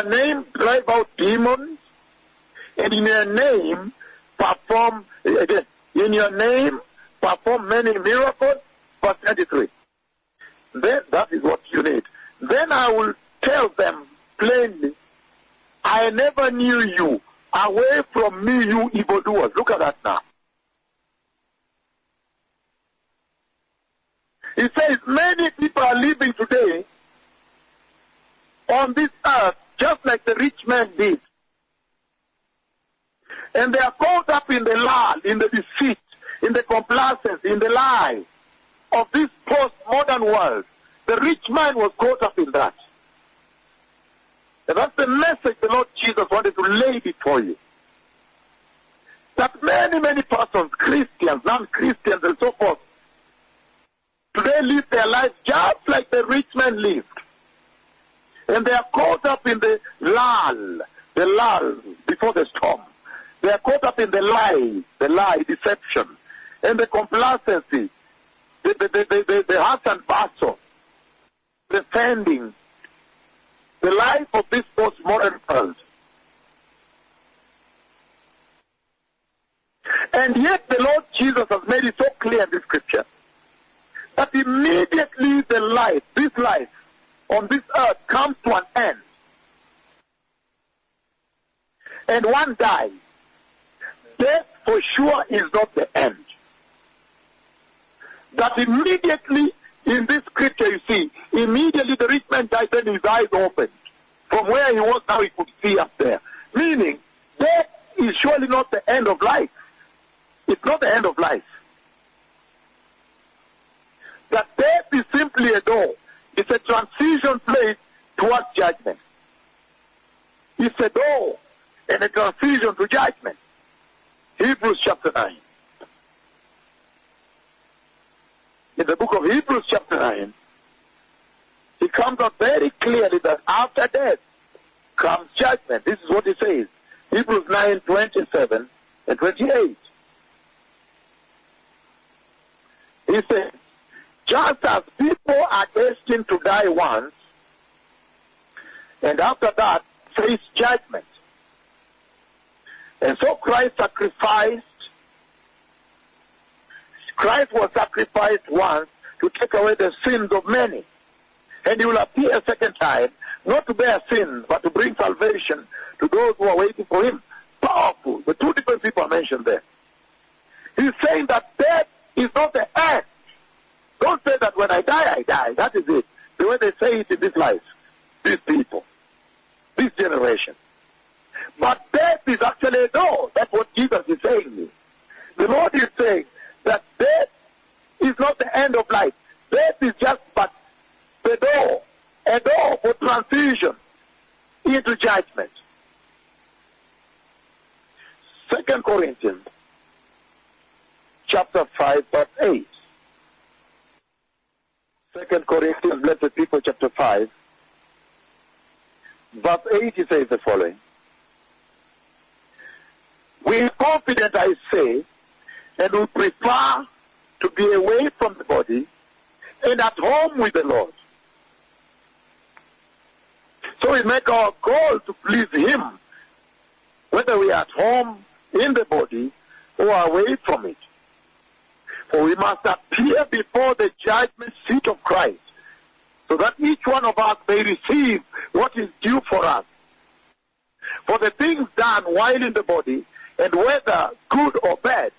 Your name drive out demons? And in your name perform, again, in your name perform many miracles? Verse 23. Then that is what you need. Then I will tell them plainly, I never knew you. Away from me, you evildoers. Look at that now. He says many people are living today on this earth just like the rich man did. And they are caught up in the lie, in the deceit, in the complacence, in the lie of this postmodern world. The rich man was caught up in that. And that's the message the Lord Jesus wanted to lay before you. That many, many persons, Christians, non-Christians, and so forth, today live their lives just like the rich man lived. And they are caught up in the lull, the lull before the storm. They are caught up in the lie, the lie, deception, and the complacency, the, the, the, the, the, the heart and bustle, defending the life of this postmodern world. And yet the Lord Jesus has made it so clear in the scripture that immediately the life, this life on this earth comes to an end. And one dies. Death for sure is not the end. That immediately in this scripture you see, immediately the rich man died and his eyes opened. From where he was now he could see up there. Meaning, death is surely not the end of life. It's not the end of life. That death is simply a door. It's a transition place towards judgment. It's a door and a transition to judgment. Hebrews chapter 9. In the book of Hebrews chapter 9, it comes out very clearly that after death comes judgment. This is what it says. Hebrews 9, 27 and 28. He says, just as people are destined to die once, and after that face judgment. And so Christ sacrificed, Christ was sacrificed once to take away the sins of many. And he will appear a second time, not to bear sins, but to bring salvation to those who are waiting for him. Powerful. The two different people are mentioned there. He's saying that death is not the end. Don't say that when I die, I die. That is it. The way they say it in this life. These people. This generation. But death is actually a door. That's what Jesus is saying. The Lord is saying that death is not the end of life. Death is just but the door. A door for transition into judgment. Second Corinthians chapter 5 verse 8. Second Corinthians, blessed people, chapter 5. Verse 8, he says the following. We are confident, I say, and we prefer to be away from the body and at home with the Lord. So we make our goal to please Him, whether we are at home in the body or away from it. For we must appear before the judgment seat of Christ, so that each one of us may receive what is due for us. For the things done while in the body, and whether good or bad.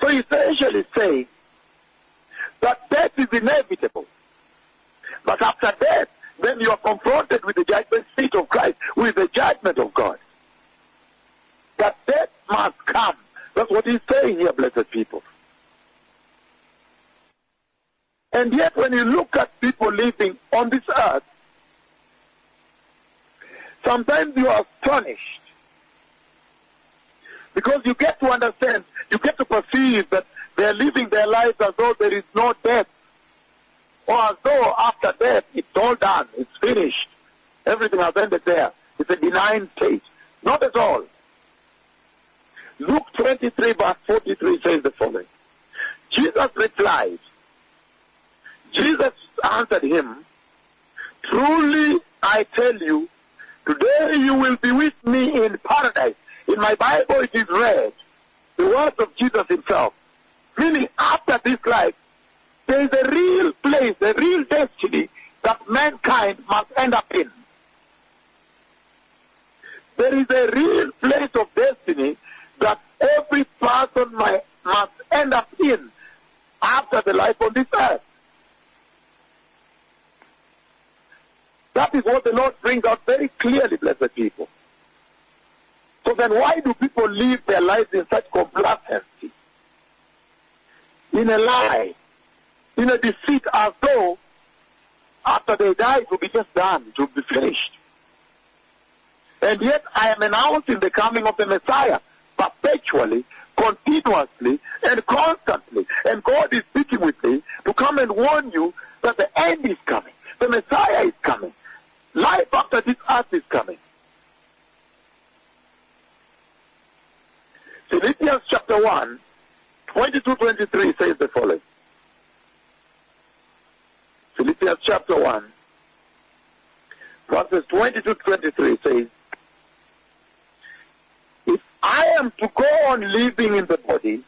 So essentially saying that death is inevitable. But after death, then you are confronted with the judgment seat of Christ, with the judgment of God. That death must come. That's what he's saying here, blessed people. And yet when you look at people living on this earth, sometimes you are astonished. Because you get to understand, you get to perceive that they are living their lives as though there is no death. Or as though after death it's all done, it's finished. everything has ended there. It's a benign state. Not at all. Luke 23 verse 43 says the following. Jesus replied, Jesus answered him, Truly I tell you, today you will be with me in paradise. In my Bible it is read, the words of Jesus himself. Meaning after this life, there is a real place, a real destiny that mankind must end up in. There is a real place of destiny that every person must end up in after the life on this earth. That is what the Lord brings out very clearly, blessed people. So then why do people live their lives in such complacency? In a lie, in a deceit as though after they die it will be just done, it will be finished. And yet I am announcing the coming of the Messiah perpetually, continuously, and constantly. And God is speaking with me to come and warn you that the end is coming. The Messiah is coming. Life after this earth is coming. Philippians chapter 1, 22-23 says the following. Philippians chapter 1, verses 22-23 says, If I am to go on living in the body,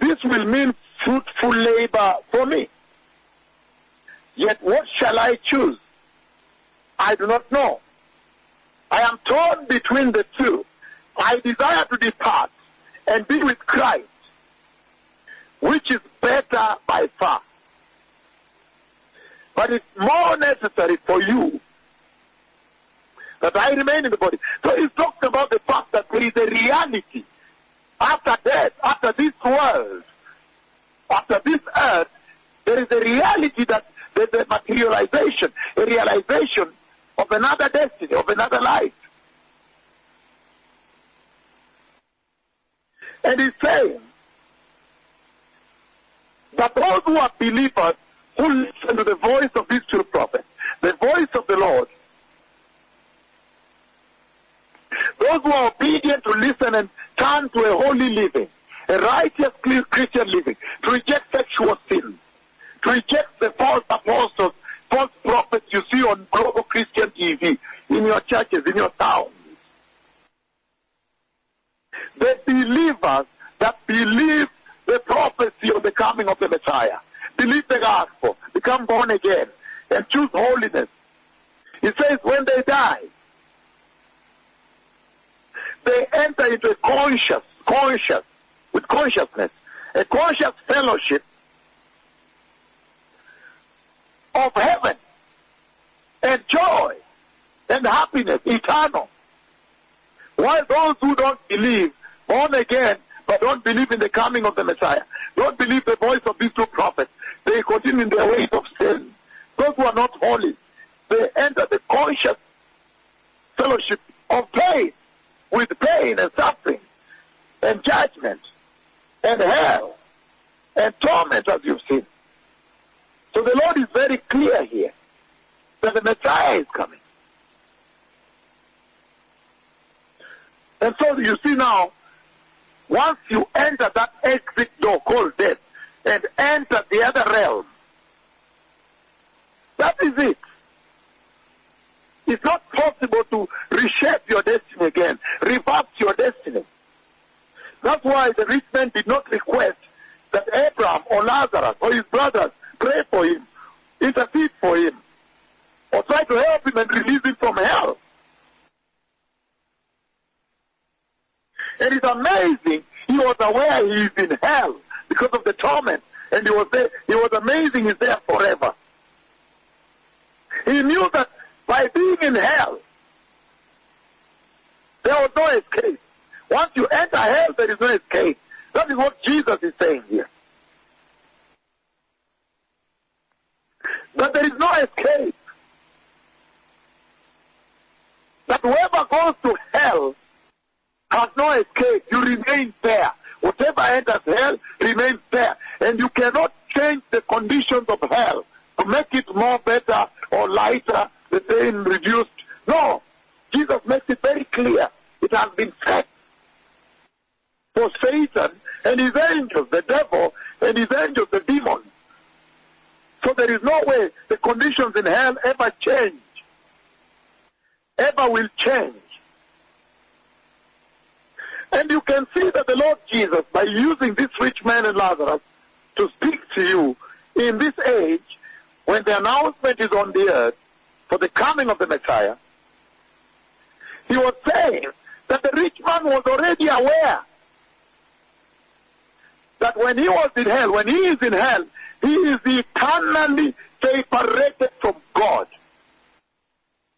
this will mean fruitful labor for me. Yet what shall I choose? I do not know. I am torn between the two. I desire to depart and be with Christ, which is better by far. But it's more necessary for you that I remain in the body. So he's talking about the fact that there is a reality after death, after this world, after this earth, there is a reality that there's a materialization, a realization of another destiny, of another life. And he's saying that those who are believers who listen to the voice of these two prophets, the voice of the Lord, those who are obedient to listen and turn to a holy living, a righteous Christian living, to reject sexual sin, to reject the false apostles, false prophets you see on global Christian TV, in your churches, in your towns. The believers that believe the prophecy of the coming of the Messiah, believe the gospel, become born again, and choose holiness. He says when they die, they enter into a conscious, conscious, with consciousness, a conscious fellowship of heaven and joy and happiness eternal. While those who don't believe, born again, but don't believe in the coming of the Messiah, don't believe the voice of these two prophets, they continue in their ways of sin. Those who are not holy, they enter the conscious fellowship of pain, with pain and suffering and judgment and hell and torment as you've seen. So the Lord is very clear here that the Messiah is coming. And so you see now, once you enter that exit door called death and enter the other realm, that is it. It's not possible to reshape your destiny again, reverse your destiny. That's why the rich man did not request that Abraham or Lazarus or his brothers pray for him, intercede for him, or try to help him and release him from hell. And it's amazing. He was aware he is in hell because of the torment. And he was there. He was amazing he's there forever. He knew that by being in hell, there was no escape. Once you enter hell, there is no escape. That is what Jesus is saying here. That there is no escape. That whoever goes to hell has no escape. You remain there. Whatever enters hell remains there. And you cannot change the conditions of hell to make it more better or lighter the same reduced. No. Jesus makes it very clear. It has been set for Satan and his angels, the devil and his angels, the demons. There is no way the conditions in hell ever change, ever will change. And you can see that the Lord Jesus, by using this rich man and Lazarus to speak to you in this age, when the announcement is on the earth for the coming of the Messiah, he was saying that the rich man was already aware that when he was in hell, when he is in hell, he is eternally separated from God.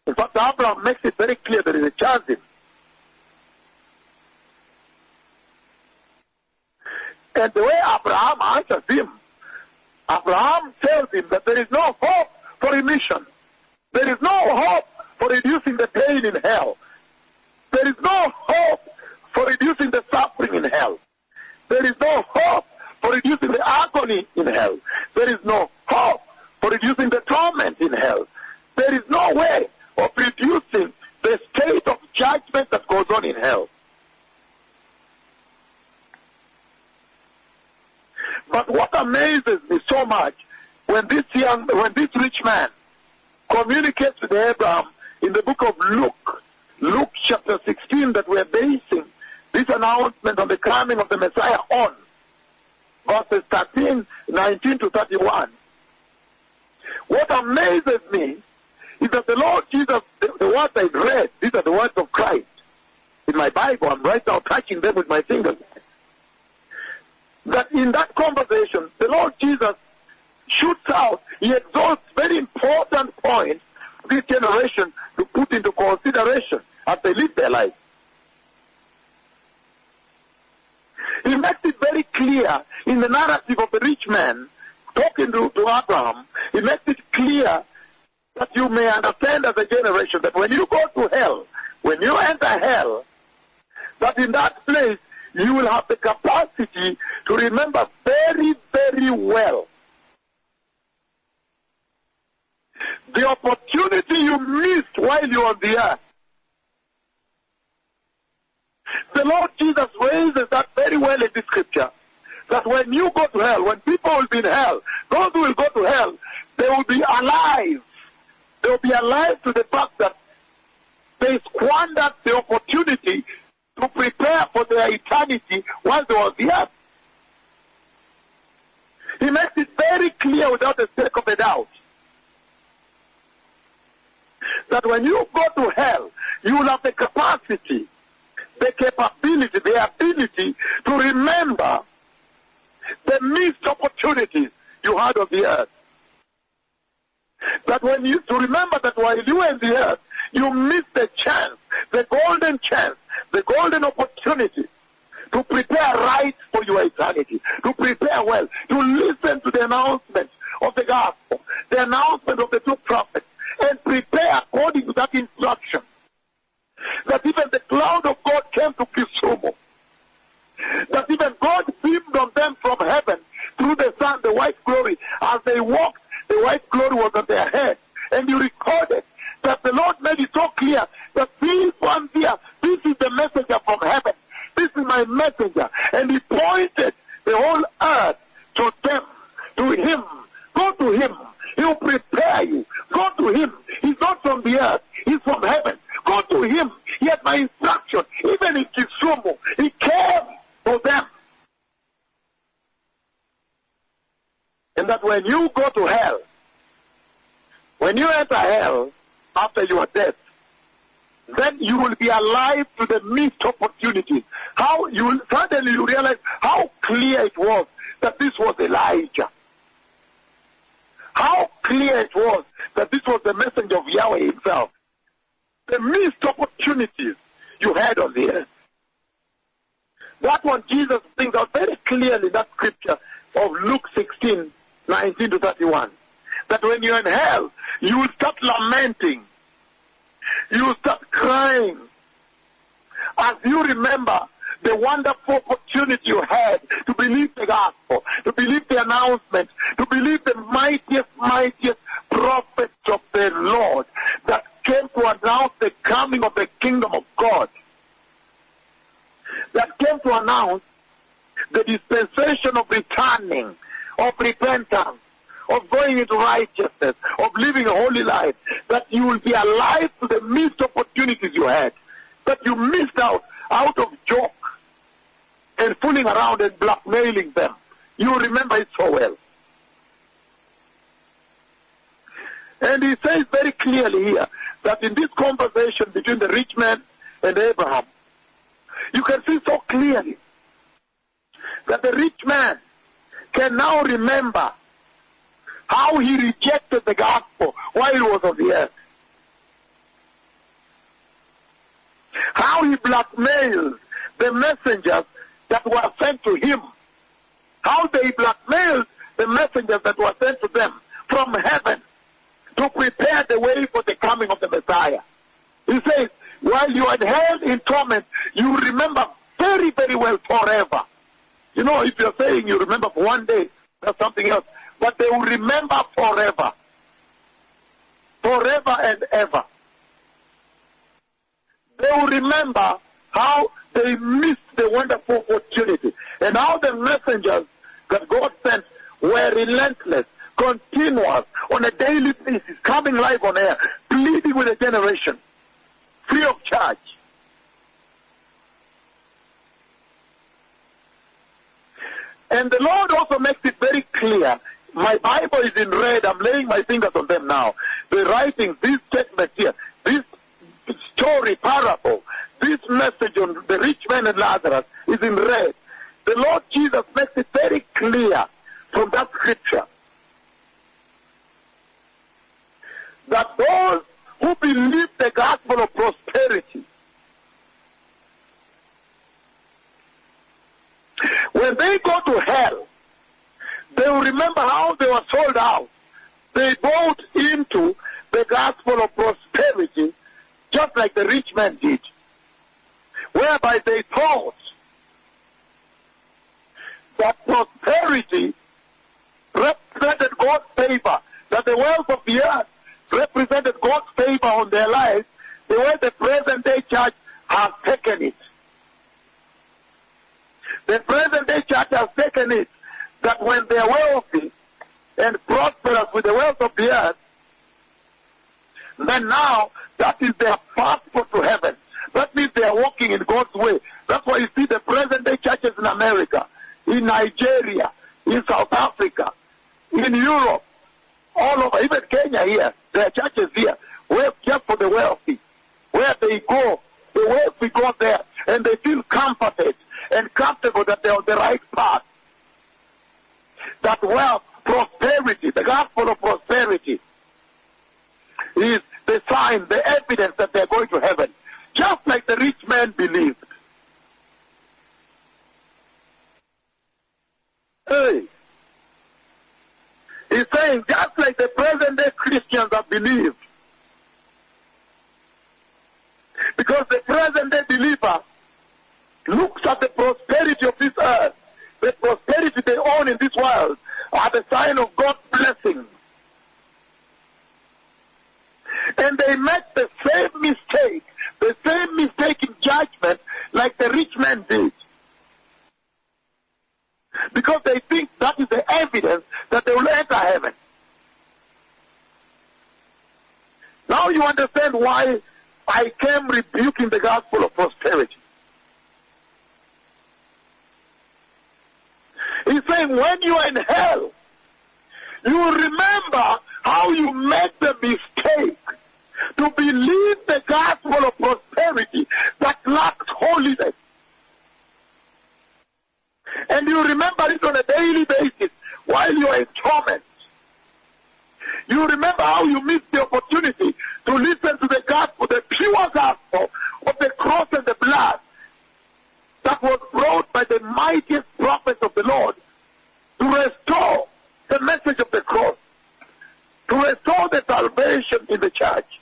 In fact, Abraham makes it very clear there is a chance in And the way Abraham answers him, Abraham tells him that there is no hope for remission. There is no hope for reducing the pain in hell. There is no hope for reducing the suffering in hell. There is no hope for reducing the agony in hell. There is no hope for reducing the torment in hell. There is no way of reducing the state of judgment that goes on in hell. But what amazes me so much when this young, when this rich man communicates with Abraham in the book of Luke, Luke chapter 16 that we're basing this announcement of the coming of the Messiah on, verses 13, 19 to 31. What amazes me is that the Lord Jesus, the, the words I read, these are the words of Christ. In my Bible, I'm right now touching them with my fingers that in that conversation, the Lord Jesus shoots out, he exalts very important points this generation to put into consideration as they live their life. He makes it very clear in the narrative of the rich man talking to, to Abraham, he makes it clear that you may understand as a generation that when you go to hell, when you enter hell, that in that place you will have the capacity to remember very, very well the opportunity you missed while you were on the earth. The Lord Jesus raises that very well in the scripture. That when you go to hell, when people will be in hell, those who will go to hell, they will be alive. They will be alive to the fact that they squandered the opportunity to prepare for their eternity while they were earth. He makes it very clear without a speck of a doubt that when you go to hell, you will have the capacity, the capability, the ability to remember the missed opportunities you had on the earth. That when you, to remember that while you were in the earth, you missed the chance, the golden chance, the golden opportunity to prepare right for your eternity, to prepare well, to listen to the announcement of the gospel, the announcement of the two prophets, and prepare according to that instruction. That even the cloud of God came to Kisumu. That even God beamed on them from heaven through the sun, the white glory. As they walked, the white glory was on their head. And you recorded that the Lord made it so clear that these one here, this is the messenger from heaven. This is my messenger. And he pointed the whole earth to them, to him. Go to him. He'll prepare you. Go to him. He's not from the earth. He's from heaven. Go to him. He had my instruction. Even in Kisumu, he came for them. And that when you go to hell, when you enter hell after your death, then you will be alive to the missed opportunities. How you will, suddenly you realize how clear it was that this was Elijah. How clear it was that this was the messenger of Yahweh himself. The missed opportunities you had on the earth. That one Jesus brings out very clearly that scripture of Luke 16, 19 to 31. That when you're in hell, you will start lamenting. You will start crying. As you remember the wonderful opportunity you had to believe the gospel, to believe the announcement, to believe the mightiest, mightiest prophets of the Lord that came to announce the coming of the kingdom of God. That came to announce the dispensation of returning, of repentance, of going into righteousness, of living a holy life, that you will be alive to the missed opportunities you had, that you missed out out of joke and fooling around and blackmailing them. You remember it so well. And he says very clearly here that in this conversation between the rich man and Abraham, you can see so clearly that the rich man can now remember how he rejected the gospel while he was on the earth. How he blackmailed the messengers that were sent to him. How they blackmailed the messengers that were sent to them from heaven to prepare the way for the coming of the Messiah. He says, while you are held in torment, you remember very, very well forever. You know, if you're saying you remember for one day, that's something else. But they will remember forever. Forever and ever. They will remember how they missed the wonderful opportunity and how the messengers that God sent were relentless, continuous, on a daily basis, coming live on air, pleading with a generation, free of charge. And the Lord also makes it very clear. My Bible is in red. I'm laying my fingers on them now. The writing, this statement here, this story, parable, this message on the rich man and Lazarus is in red. The Lord Jesus makes it very clear from that scripture that those who believe the gospel of prosperity, when they go to hell, they will remember how they were sold out. They bought into the gospel of prosperity just like the rich man did, whereby they thought that prosperity represented God's favor, that the wealth of the earth represented God's favor on their lives, the way the present day church has taken it. The present day church has taken it that when they are wealthy and prosperous with the wealth of the earth, then now that is their passport to heaven. That means they are walking in God's way. That's why you see the present day churches in America, in Nigeria, in South Africa, in Europe, all over, even Kenya here, there are churches here, where just for the wealthy, where they go, the wealthy go there, and they feel comforted and comfortable that they're on the right path. That wealth, prosperity, the gospel of prosperity is the sign, the evidence that they're going to heaven. Just like the rich man believed. Hey. He's saying just like the present day Christians have believed. Because the present day believer looks at the prosperity of this earth, the prosperity they own in this world, are the sign of God's blessing. And they make the same mistake, the same mistake in judgment like the rich man did. Because they think that is the evidence that they will enter heaven. Now you understand why I came rebuking the gospel of prosperity. He's saying when you are in hell, you remember how you made the mistake to believe the gospel of prosperity that lacked holiness. And you remember it on a daily basis while you are in torment. You remember how you missed the opportunity to listen to the gospel, the pure gospel of the cross and the blood that was brought by the mightiest prophets of the Lord to restore the message of the cross, to restore the salvation in the church.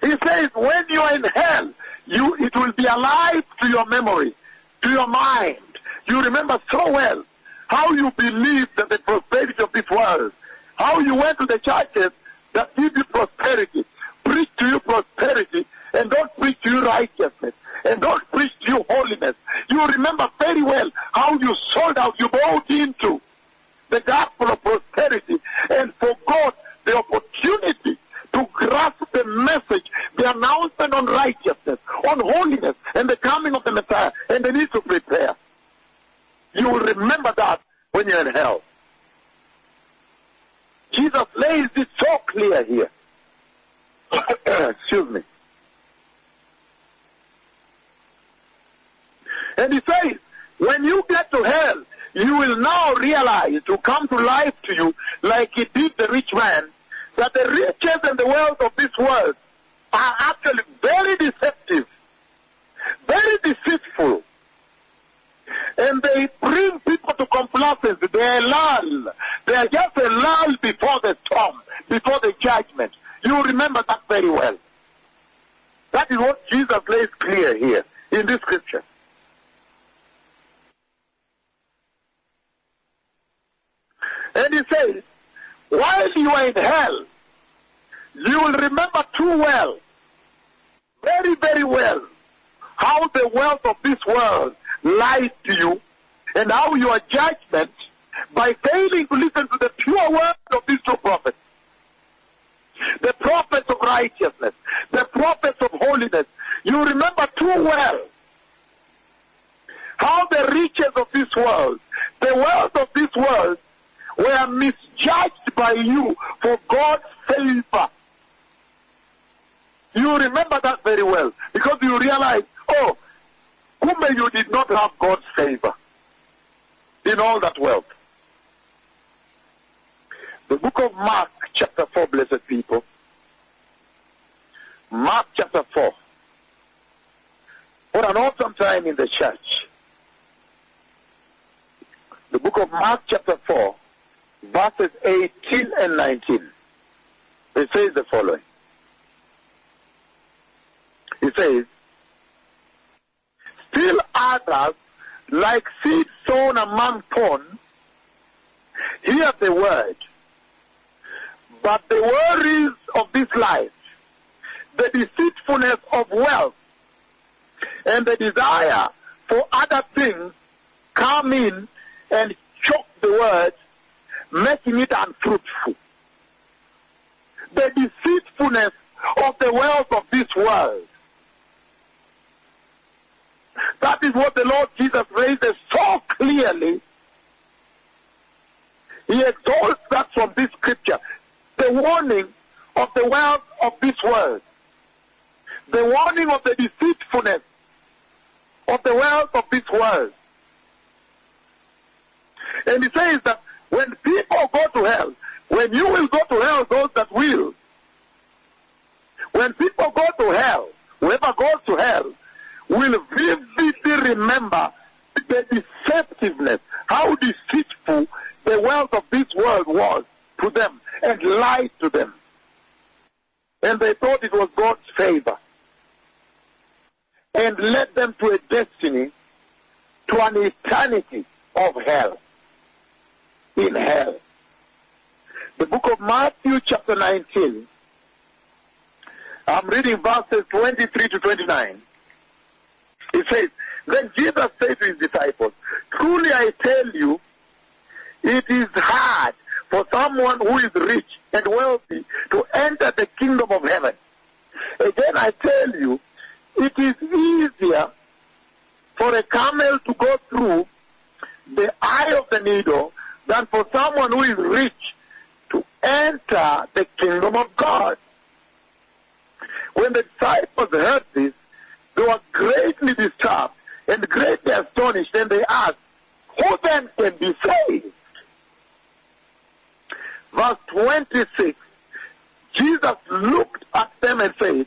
He says, when you are in hell, you it will be alive to your memory, to your mind. You remember so well how you believed that the prosperity of this world how you went to the churches that give you prosperity, preach to you prosperity, and don't preach to you righteousness, and don't preach to you holiness. You remember very well how you sold out, you bought into the gospel of prosperity, and forgot the opportunity to grasp the message, the announcement on righteousness, on holiness, and the coming of the Messiah, and the need to prepare. You will remember that when you're in hell. Jesus lays it so clear here. Excuse me. And he says, when you get to hell, you will now realize to come to life to you like he did the rich man, that the riches and the wealth of this world are actually very deceptive, very deceitful. And they bring people to complacency. They are lull. They are just a lull before the storm, before the judgment. You remember that very well. That is what Jesus lays clear here in this scripture. And he says, while you are in hell, you will remember too well, very, very well, how the wealth of this world lies to you and how your judgment by failing to listen to the pure word of these two prophets, the prophets of righteousness, the prophets of holiness, you remember too well how the riches of this world, the wealth of this world, were misjudged by you for God's favor. You remember that very well because you realize, oh, Kume, you did not have God's favor in all that wealth. The book of Mark, chapter 4, blessed people. Mark chapter 4. What an awesome time in the church. The book of Mark chapter 4, verses 18 and 19. It says the following. It says, Still others, like seed sown among thorns, hear the word, but the worries of this life, the deceitfulness of wealth, and the desire for other things come in and choke the word, making it unfruitful. The deceitfulness of the wealth of this world. That is what the Lord Jesus raises so clearly. He exalts that from this scripture. The warning of the wealth of this world. The warning of the deceitfulness of the wealth of this world. And he says that when people go to hell, when you will go to hell, those that will, when people go to hell, whoever goes to hell will vividly remember the deceptiveness, how deceitful the wealth of this world was to them and lied to them. And they thought it was God's favor. And led them to a destiny, to an eternity of hell, in hell. The book of Matthew chapter 19, I'm reading verses 23 to 29. It says, Then Jesus said to his disciples, Truly I tell you, it is hard for someone who is rich and wealthy to enter the kingdom of heaven. Again, I tell you, it is easier for a camel to go through the eye of the needle than for someone who is rich to enter the kingdom of God. When the disciples heard this, they were greatly disturbed and greatly astonished, and they asked, Who then can be saved? Verse 26, Jesus looked at them and said,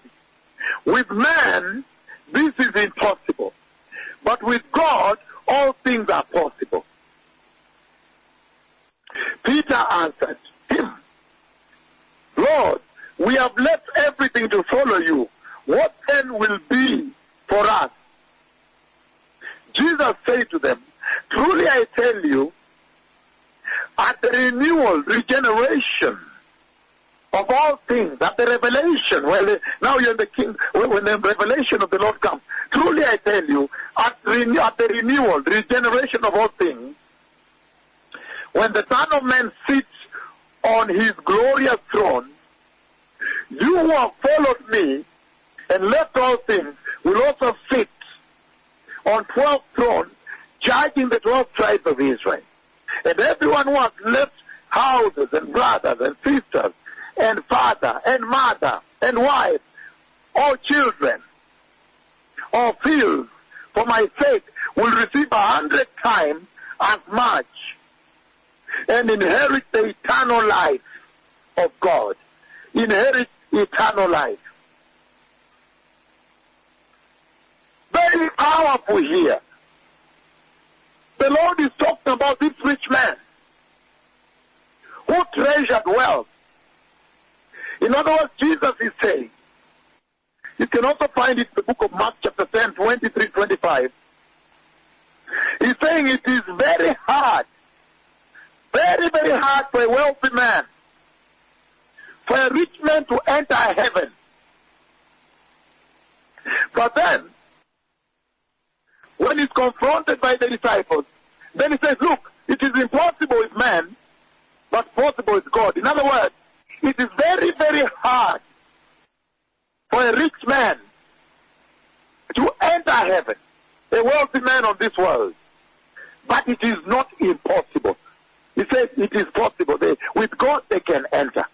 With man, this is impossible, but with God, all things are possible. Peter answered him, Lord, we have left everything to follow you. What then will be for us? Jesus said to them, Truly I tell you, at the renewal, regeneration of all things, at the revelation, well, now you're in the king, when, the revelation of the Lord comes. Truly I tell you, at, renew, at the renewal, regeneration of all things, when the Son of Man sits on his glorious throne, you who have followed me and left all things will also sit on 12 thrones, judging the 12 tribes of Israel. And everyone who has left houses and brothers and sisters and father and mother and wife or children or fields for my sake will receive a hundred times as much and inherit the eternal life of God. Inherit eternal life. Very powerful here. The Lord is talking about this rich man who treasured wealth. In other words, Jesus is saying, you can also find it in the book of Mark chapter 10, 23, 25. He's saying it is very hard, very, very hard for a wealthy man, for a rich man to enter heaven. But then, when he's confronted by the disciples, then he says, look, it is impossible with man, but possible with God. In other words, it is very, very hard for a rich man to enter heaven, a wealthy man of this world. But it is not impossible. He says it is possible. They, with God, they can enter.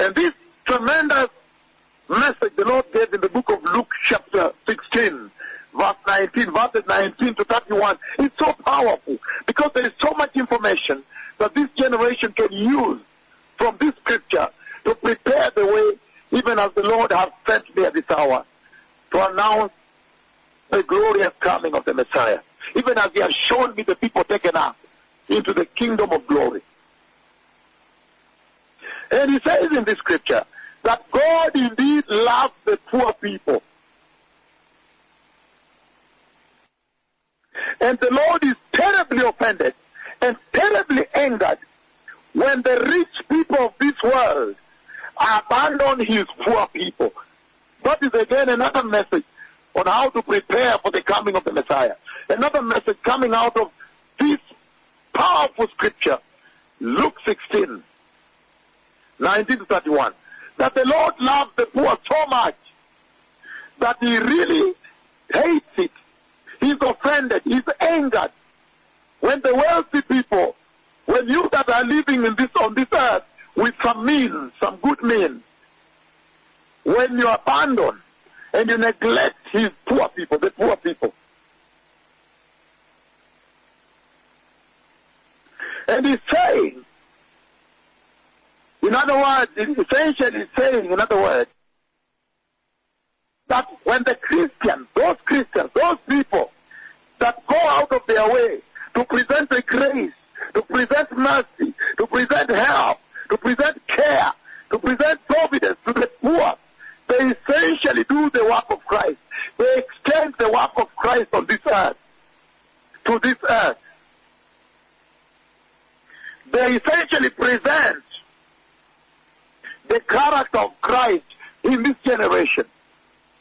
And this tremendous message the Lord gave in the book of Luke chapter 16, verse 19, verses 19 to 31 is so powerful because there is so much information that this generation can use from this scripture to prepare the way, even as the Lord has sent me at this hour, to announce the glorious coming of the Messiah. Even as he has shown me the people taken up into the kingdom of glory. And he says in this scripture that God indeed loves the poor people. And the Lord is terribly offended and terribly angered when the rich people of this world abandon his poor people. That is again another message on how to prepare for the coming of the Messiah. Another message coming out of this powerful scripture, Luke 16, 19 to 31, that the Lord loves the poor so much that he really hates it. He's offended. He's angered. When the wealthy people, when you that are living in this on this earth with some means, some good means, when you abandon and you neglect his poor people, the poor people. And he's saying, in other words, essentially he's saying, in other words, that when the Christians, those Christians, those people that go out of their way to present the grace, to present mercy, to present help, to present care, to present providence to the poor, they essentially do the work of Christ. They extend the work of Christ on this earth, to this earth. They essentially present the character of Christ in this generation,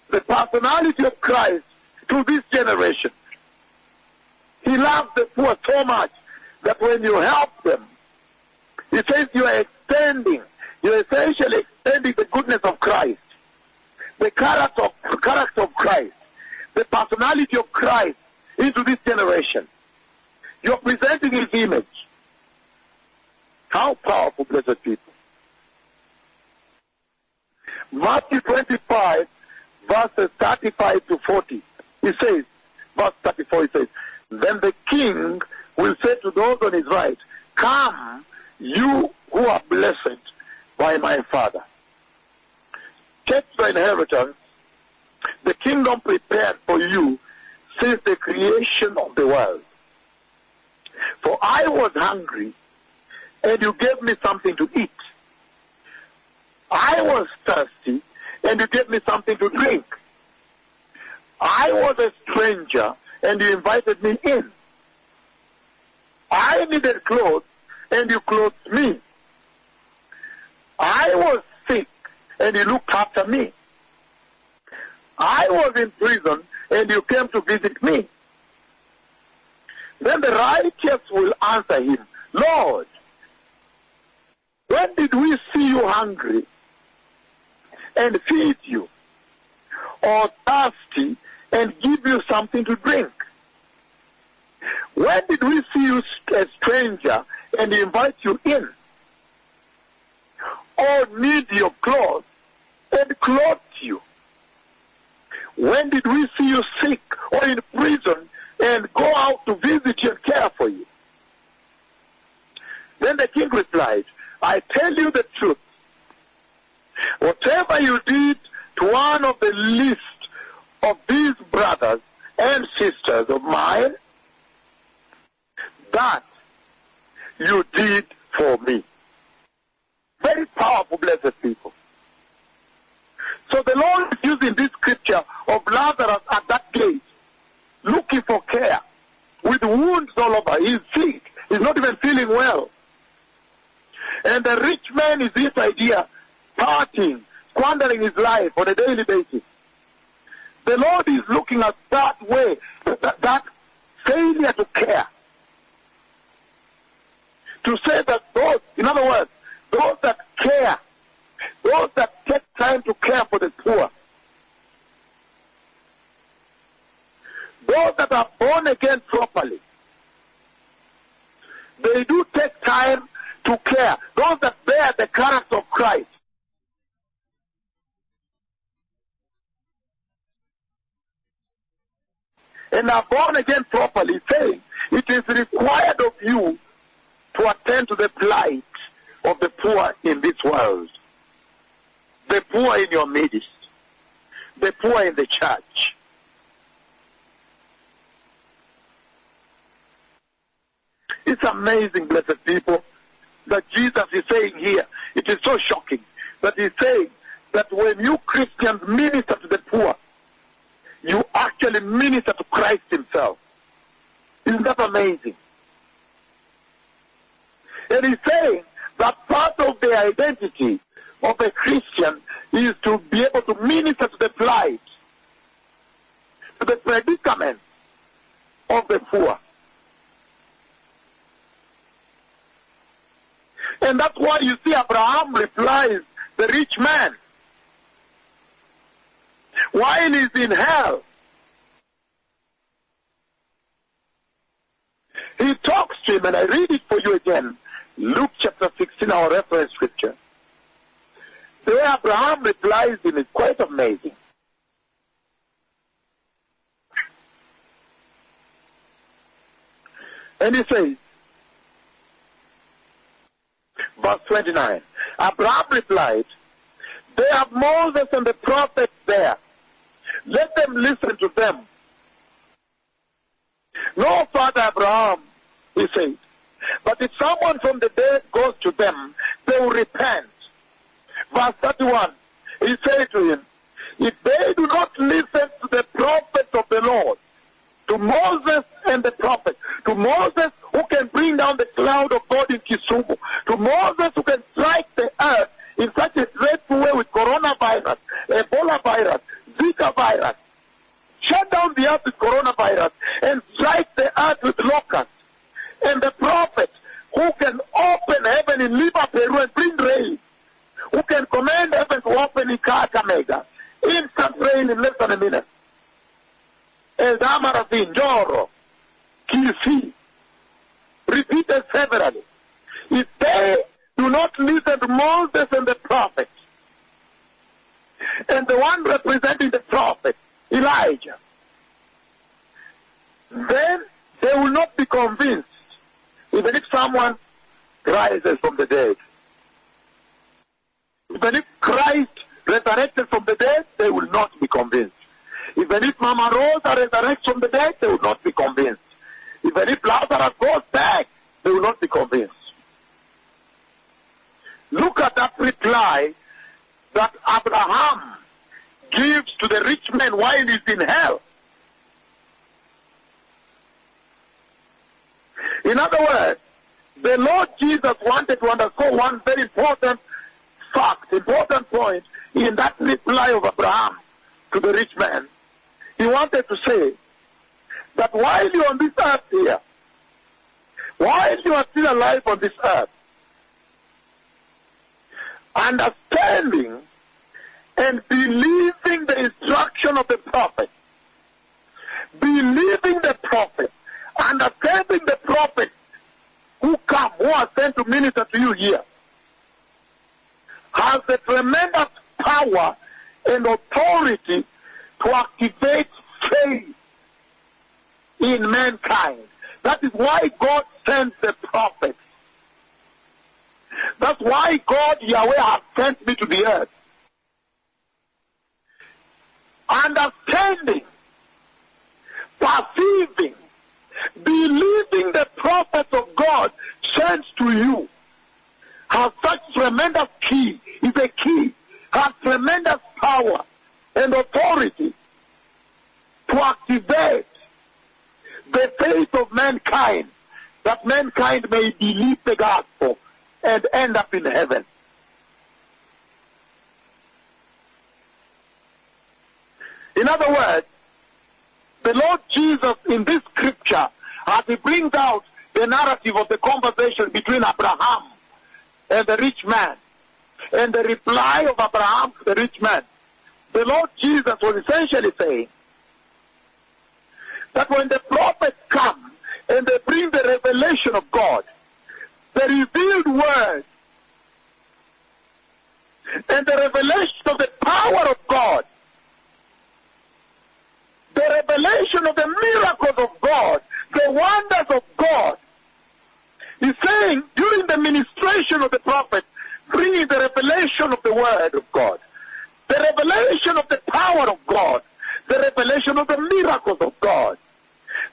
the personality of Christ to this generation. He loves the poor so much that when you help them, he says you are extending, you're essentially extending the goodness of Christ, the character of, character of Christ, the personality of Christ into this generation. You're presenting his image. How powerful, blessed people. Matthew 25, verses 35 to 40. He says, verse 34, he says, Then the king will say to those on his right, Come, you who are blessed by my Father. Take the inheritance, the kingdom prepared for you since the creation of the world. For I was hungry, and you gave me something to eat. I was thirsty, and you gave me something to drink. I was a stranger, and you invited me in. I needed clothes, and you clothed me. I was and you looked after me. I was in prison, and you came to visit me. Then the righteous will answer him, Lord, when did we see you hungry and feed you, or thirsty and give you something to drink? When did we see you a stranger and invite you in? Or need your clothes and clothed you? When did we see you sick or in prison and go out to visit you and care for you? Then the king replied, I tell you the truth. Whatever you did to one of the least of these brothers and sisters of mine, that you did for me. Very powerful, blessed people. So the Lord is using this scripture of Lazarus at that gate, looking for care, with wounds all over. He's sick. He's not even feeling well. And the rich man is this idea, partying, squandering his life on a daily basis. The Lord is looking at that way, that, that failure to care. To say that those, in other words, those that care, those that take time to care for the poor, those that are born again properly, they do take time to care. Those that bear the character of Christ. And are born again properly, saying it is required of you to attend to the plight of the poor in this world, the poor in your midst, the poor in the church. It's amazing, blessed people, that Jesus is saying here. It is so shocking that he's saying that when you Christians minister to the poor, you actually minister to Christ himself. Isn't that amazing? And he's saying that part of the identity of a Christian is to be able to minister to the plight, to the predicament of the poor. And that's why you see Abraham replies, the rich man, while he's in hell. He talks to him, and I read it for you again. Luke chapter 16, our reference scripture. The way Abraham replies him is quite amazing. And he says, verse 29, Abraham replied, They have Moses and the prophets there. Let them listen to them. No, Father Abraham, he said, but if someone from the dead goes to them, they will repent. Verse 31, he said to him, if they do not listen to the prophets of the Lord, to Moses and the prophets, to Moses who can bring down the cloud of God in Kisumu, to Moses who can strike the earth in such a dreadful way with coronavirus, Ebola virus, Zika virus, shut down the earth with coronavirus and strike the earth with locusts, and the prophet who can open heaven in Lima, Peru and bring rain, who can command heaven to open in Kakamega, instant rain in less than a minute. Eldama Ravine, Njoro, Kisii, repeated severally. If they do not listen to Moses and the prophet, and the one representing the prophet, Elijah, then they will not be convinced, even if someone rises from the dead. Even if Christ resurrected from the dead, they will not be convinced. Even if Mama Rosa resurrects from the dead, they will not be convinced. Even if Lazarus goes back, they will not be convinced. Look at that reply that Abraham gives to the rich man while he's in hell. In other words, the Lord Jesus wanted to underscore one very important fact, important point in that reply of Abraham to the rich man. He wanted to say that while you're on this earth here, while you are still alive on this earth, understanding and believing the instruction of the prophet, believing the prophet, understanding the prophet who come, who are sent to minister to you here, has a tremendous power and authority to activate faith in mankind. That is why God sends the prophets. That's why God, Yahweh, has sent me to the earth. Understanding, perceiving, believing the prophets of God sent to you has such tremendous key, is a key, has tremendous power and authority to activate the faith of mankind, that mankind may believe the gospel and end up in heaven. In other words, the Lord Jesus in this scripture, as he brings out the narrative of the conversation between Abraham and the rich man, and the reply of Abraham to the rich man, the Lord Jesus was essentially saying that when the prophets come and they bring the revelation of God, the revealed word, and the revelation of the power of God, the revelation of the miracles of God, the wonders of God. He's saying during the ministration of the prophet, bringing the revelation of the word of God, the revelation of the power of God, the revelation of the miracles of God,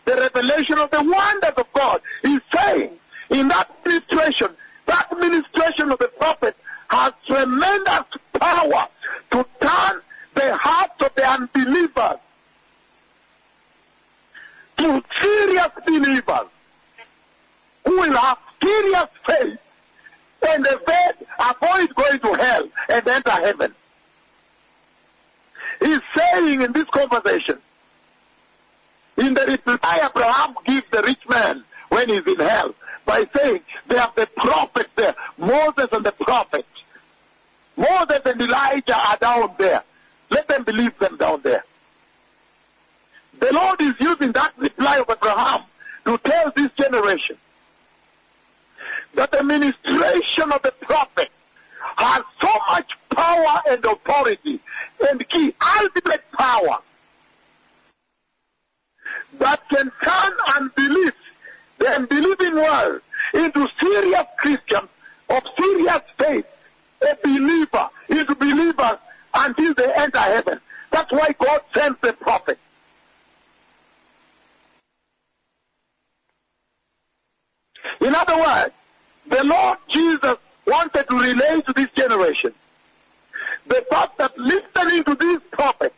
the revelation of the wonders of God. He's saying in that ministration, that ministration of the prophet has tremendous power to turn the hearts of the unbelievers to serious believers who will have serious faith and avoid, avoid going to hell and enter heaven. He's saying in this conversation, in the reply Abraham gives the rich man when he's in hell, by saying they have the prophets there, Moses and the prophets. Moses and Elijah are down there. Let them believe them down there. The Lord is using that reply of Abraham to tell this generation that the ministration of the prophet has so much power and authority and key ultimate power that can turn unbelief, the unbelieving world, into serious Christians of serious faith, a believer into believers until they enter heaven. That's why God sends the prophet. In other words, the Lord Jesus wanted to relate to this generation the fact that listening to these prophets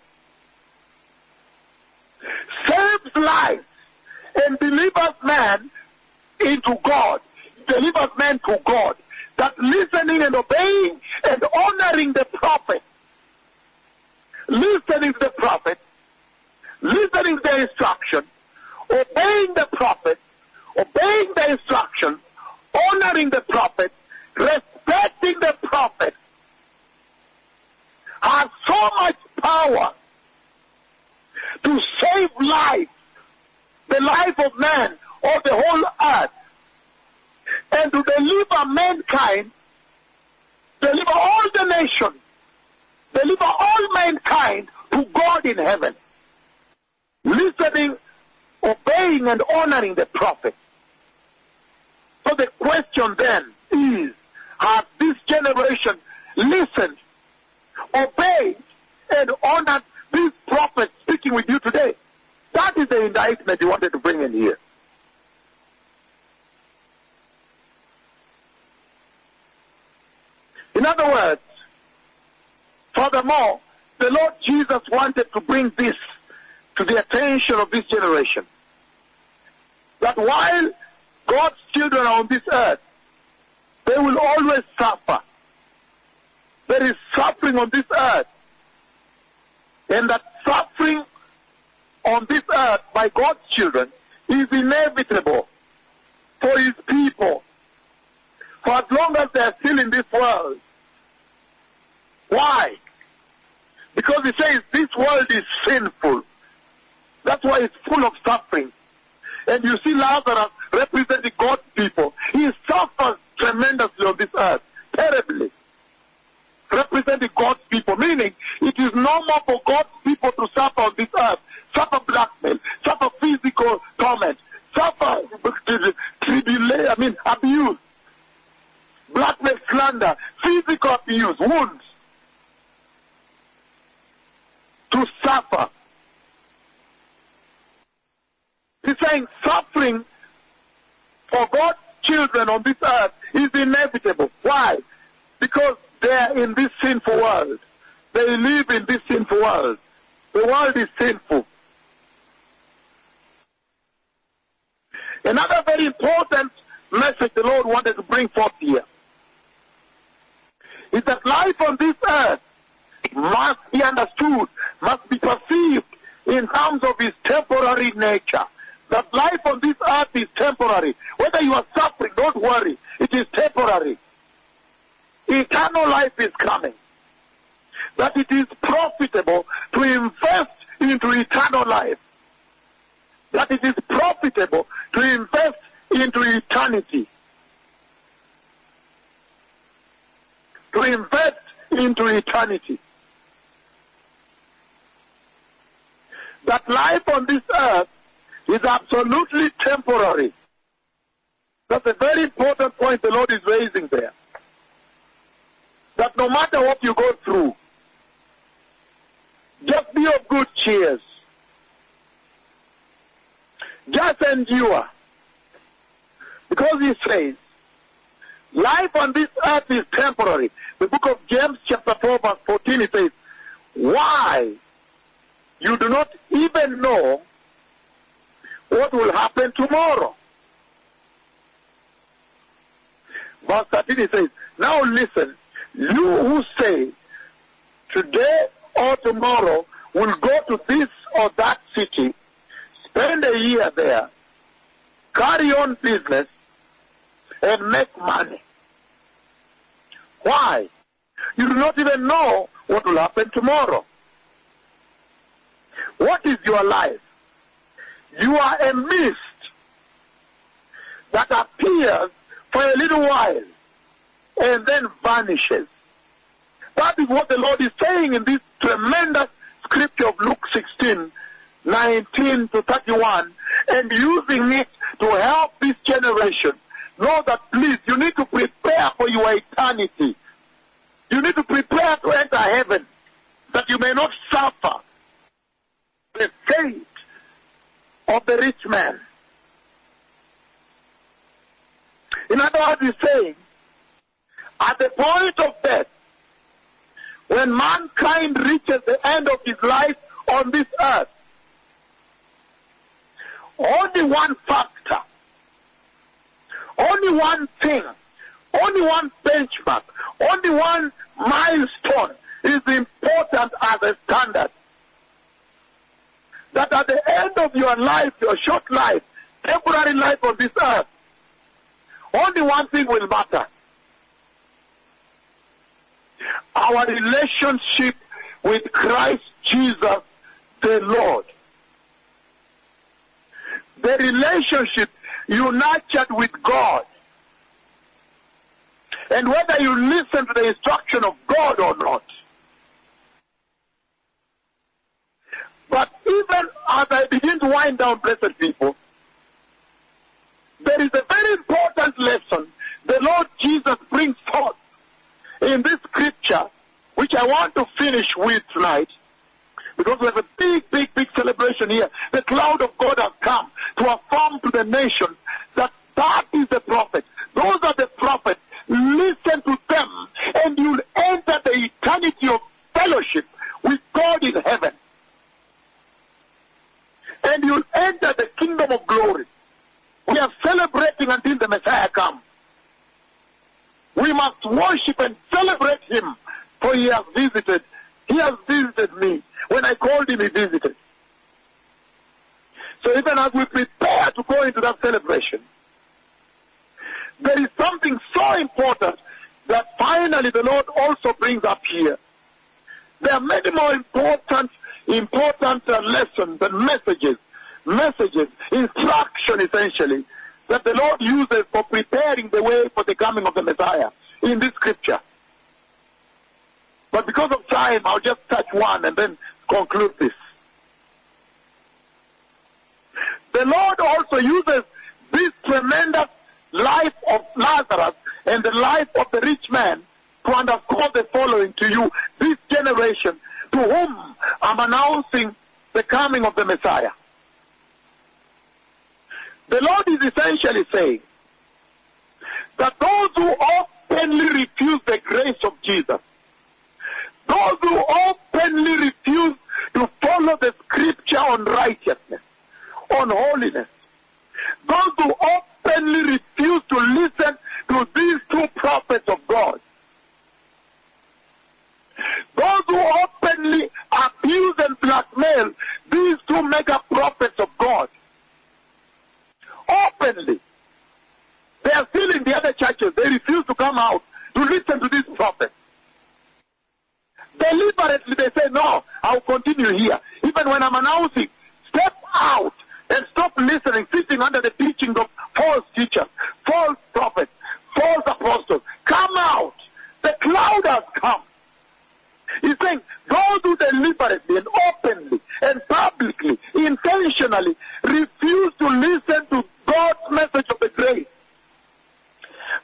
saves lives and delivers man into God, delivers man to God. That listening and obeying and honoring the prophet, listening to the prophet, listening to the instruction, obeying the prophet, obeying the instruction, honoring the prophet, respecting the prophet, has so much power to save life, the life of man or the whole earth, and to deliver mankind, deliver all the nations, deliver all mankind to God in heaven. Listening, obeying, and honoring the prophet. So the question then is, has this generation listened, obeyed, and honored these prophets speaking with you today? That is the indictment he wanted to bring in here. In other words, furthermore, the Lord Jesus wanted to bring this to the attention of this generation. That while God's children on this earth, they will always suffer. There is suffering on this earth. And that suffering on this earth by God's children is inevitable for his people. For as long as they are still in this world. Why? Because he says this world is sinful. That's why it's full of suffering. And you see Lazarus representing God's people. He suffers tremendously on this earth, terribly. Representing God's people, meaning it is normal for God's people to suffer on this earth, suffer blackmail, suffer physical torment, suffer tribulation, I mean abuse, blackmail, slander, physical abuse, wounds, to suffer. Saying suffering for God's children on this earth is inevitable. Why? Because they are in this sinful world. They live in this sinful world. The world is sinful. Another very important message the Lord wanted to bring forth here is that life on this earth must be understood, must be perceived in terms of its temporary nature. That life on this earth is temporary. Whether you are suffering, don't worry. It is temporary. Eternal life is coming. That it is profitable to invest into eternal life. That it is profitable to invest into eternity. To invest into eternity. That life on this earth is absolutely temporary. That's a very important point the Lord is raising there. That no matter what you go through, just be of good cheers. Just endure. Because he says, life on this earth is temporary. The book of James chapter 4 verse 14 it says, why you do not even know what will happen tomorrow. Verse 13 it says, now listen, you who say today or tomorrow will go to this or that city, spend a year there, carry on business, and make money. Why? You do not even know what will happen tomorrow. What is your life? You are a mist that appears for a little while and then vanishes. That is what the Lord is saying in this tremendous scripture of Luke 16, 19 to 31, and using it to help this generation know that please, you need to prepare for your eternity. You need to prepare to enter heaven, that you may not suffer the fate of the rich man. In other words, he's saying, at the point of death, when mankind reaches the end of his life on this earth, only one factor, only one thing, only one benchmark, only one milestone is important as a standard. That at the end of your life, your short life, temporary life on this earth, only one thing will matter. Our relationship with Christ Jesus the Lord. The relationship you nurtured with God. And whether you listen to the instruction of God or not. But even as I begin to wind down, blessed people, there is a very important lesson the Lord Jesus brings forth in this scripture, which I want to finish with tonight, because we have a big, big, big celebration here. The cloud of God has come to affirm to the nation that that is the prophet. Those are the prophets. Listen to them, and you'll enter the eternity of fellowship with God in heaven and you'll enter the kingdom of glory. We are celebrating until the Messiah comes. We must worship and celebrate him, for he has visited. He has visited me. When I called him, he visited. So even as we prepare to go into that celebration, there is something so important that finally the Lord also brings up here. There are many more important important uh, lessons and messages, messages, instruction essentially, that the Lord uses for preparing the way for the coming of the Messiah in this scripture. But because of time, I'll just touch one and then conclude this. The Lord also uses this tremendous life of Lazarus and the life of the rich man to underscore the following to you, this generation to whom I'm announcing the coming of the Messiah. The Lord is essentially saying that those who openly refuse the grace of Jesus, those who openly refuse to follow the scripture on righteousness, on holiness, those who openly refuse to listen to these two prophets of God, those who openly abuse and blackmail these two mega prophets of God, openly, they are still in the other churches. They refuse to come out to listen to these prophets. Deliberately, they say, no, I'll continue here. Even when I'm announcing, step out and stop listening, sitting under the teaching of false teachers, false prophets, false apostles. Come out. The cloud has come. He's saying those who deliberately and openly and publicly, intentionally. Refuse to listen to God's message of the grace,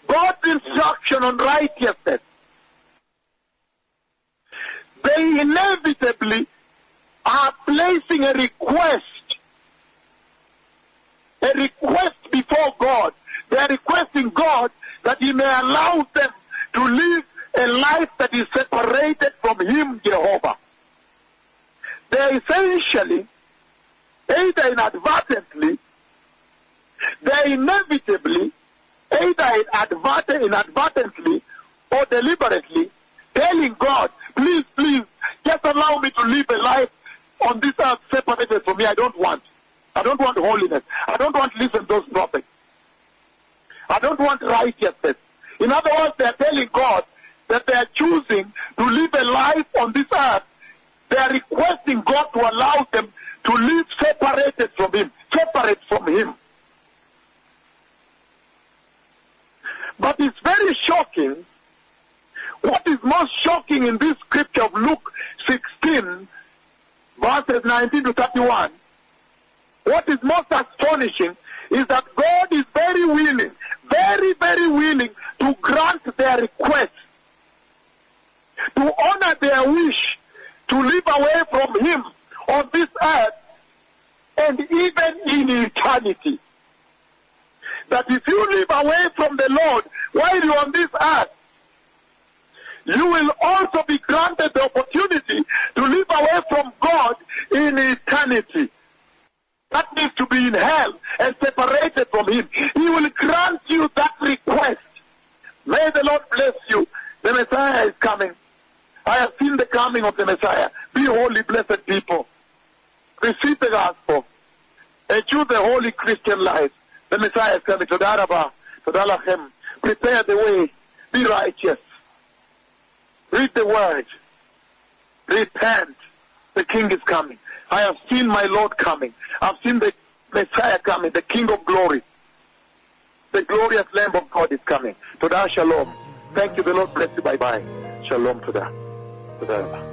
God's instruction on righteousness, they inevitably are placing a request, a request before God. They are requesting God that He may allow them to live a life that is separated from Him, Jehovah. They essentially, either inadvertently, they inevitably, either inadvertent, inadvertently or deliberately, telling God, please, please, just allow me to live a life on this earth separated from me. I don't want. I don't want holiness. I don't want to listen to those prophets. I don't want righteousness. In other words, they are telling God that they are choosing to live a life on this earth. They are requesting God to allow them to live separated from Him, separate from Him. But it's very shocking. What is most shocking in this scripture of Luke 16, verses 19 to 31, what is most astonishing is that God is very willing, very, very willing to grant their request, to honor their wish, to live away from Him on this earth and even in eternity. That if you live away from the Lord while you're on this earth, you will also be granted the opportunity to live away from God in eternity. That means to be in hell and separated from Him. He will grant you that request. May the Lord bless you. The Messiah is coming. I have seen the coming of the Messiah. Be holy, blessed people. Receive the gospel and choose the holy Christian life. The Messiah is coming. to Todarabah, Todalachem. Prepare the way. Be righteous. Read the word. Repent. The King is coming. I have seen my Lord coming. I've seen the Messiah coming, the King of glory. The glorious Lamb of God is coming. Todah Shalom. Thank you. The Lord bless you. Bye-bye. Shalom Todah. Todah. Come,